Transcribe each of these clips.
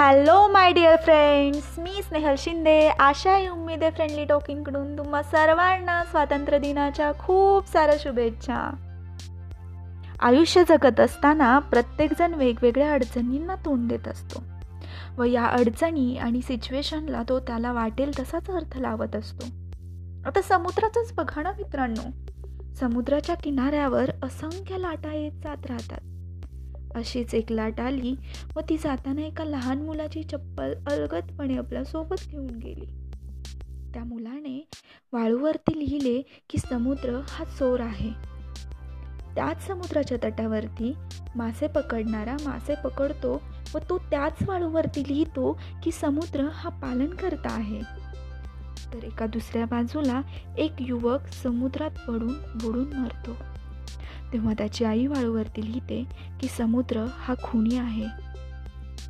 Hello my dear friends मी स्नेहल शिंदे आशा उम्मीद आहे फ्रेंडली टॉकिंगकडून तुम्हा सर्वांना स्वातंत्र्य दिनाच्या खूप साऱ्या शुभेच्छा. आयुष्य जगत असताना प्रत्येकजण वेगवेगळ्या अडचणींना तोंड देत असतो. व या अडचणी आणि सिच्युएशनला तो त्याला वाटेल तसाच अर्थ लावत असतो. आता समुद्राचंच बघा ना मित्रांनो. समुद्राच्या किनाऱ्यावर असंख्य लाटा येत जात राहतात. अशीच एक लाट आली व ती जाताना एका लहान मुलाची चप्पल अलगदपणे आपल्यासोबत घेऊन गेली. त्या मुलाने वाळूवरती लिहिले की समुद्र हा चोर आहे. त्याच समुद्राच्या तटावरती मासे पकडणारा मासे पकडतो व तो त्याच वाळूवरती लिहितो की समुद्र हा पालन करता आहे. तर एका दुसऱ्या बाजूला एक युवक समुद्रात पडून बुडून मरतो. तेव्हा त्याची आई वाळूवरती लिहिते की समुद्र हा खुनी आहे.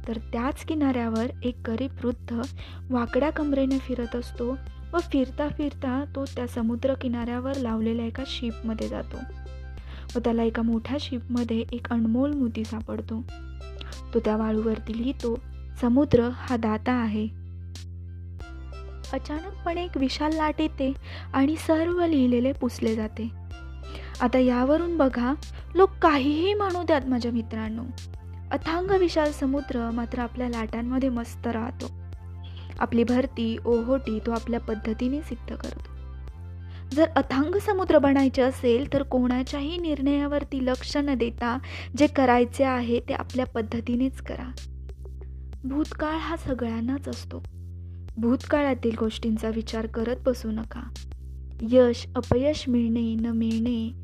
तर त्याच किनाऱ्यावर एक गरीब वृद्ध वाकड्या कमरेने फिरत असतो व फिरता फिरता तो त्या समुद्र किनाऱ्यावर लावलेल्या एका शिपमध्ये जातो. व त्याला एका मोठ्या शिपमध्ये एक अनमोल मोती सापडतो. तो त्या वाळूवरती लिहितो समुद्र हा दाता आहे. अचानकपणे एक विशाल लाट येते आणि सर्व लिहिलेले पुसले जाते. आता यावरून बघा लोक काहीही म्हणू द्यात माझ्या मित्रांनो. अथांग विशाल समुद्र मात्र आपल्या लाटांमध्ये मस्त राहतो. आपली भरती ओहोटी तो आपल्या पद्धतीने सिद्ध करतो. जर अथांग समुद्र बनायचे असेल तर कोणाच्याही निर्णयावरती लक्ष न देता जे करायचे आहे ते आपल्या पद्धतीनेच करा. भूतकाळ हा सगळ्यांनाच असतो. भूतकाळातील गोष्टींचा विचार करत बसू नका. यश अपयश मिळणे न मिळणे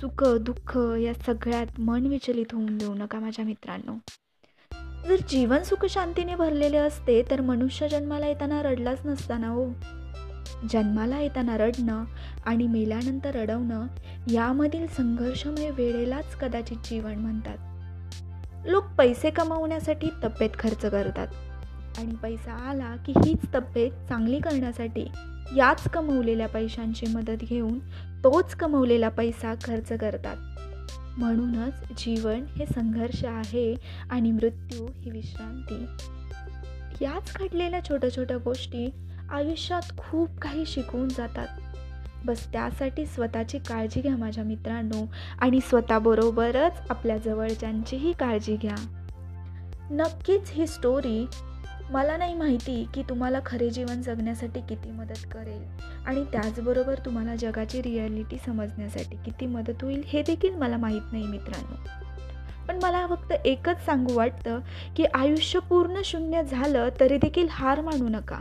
सुख दुःख या सगळ्यात मन विचलित होऊन देऊ नका माझ्या मित्रांनो. जर जीवन सुख शांतीने भरलेले असते तर मनुष्य जन्माला येताना रडलाच नसताना हो. जन्माला येताना रडणं आणि मेल्यानंतर रडवणं यामधील संघर्षमय वेळेलाच कदाचित जीवन म्हणतात. लोक पैसे कमावण्यासाठी तब्येत खर्च करतात आणि पैसा आला की हीच तब्येत चांगली करण्यासाठी याच कमवलेल्या पैशांची मदत घेऊन तोच कमवलेला पैसा खर्च करतात. म्हणूनच जीवन हे संघर्ष आहे आणि मृत्यू ही विश्रांती. याच घडलेल्या छोट्या छोट्या गोष्टी आयुष्यात खूप काही शिकवून जातात. बस त्यासाठी स्वतःची काळजी घ्या माझ्या मित्रांनो आणि स्वतःबरोबरच आपल्या जवळच्यांचीही काळजी घ्या. नक्कीच ही स्टोरी मला नाही माहिती की तुम्हाला खरे जीवन जगण्यासाठी किती मदत करेल. आणि त्याचबरोबर तुम्हाला जगाची रियालिटी समजण्यासाठी किती मदत होईल हे देखील मला माहीत नाही मित्रांनो. पण मला फक्त एकच सांगू वाटतं की आयुष्य पूर्ण शून्य झालं तरी देखील हार मानू नका.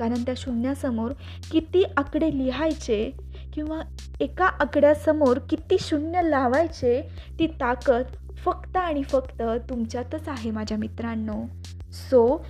कारण त्या शून्यासमोर किती आकडे लिहायचे किंवा एका आकड्यासमोर किती शून्य लावायचे ती ताकद फक्त आणि फक्त तुमच्यातच आहे माझ्या मित्रांनो. सो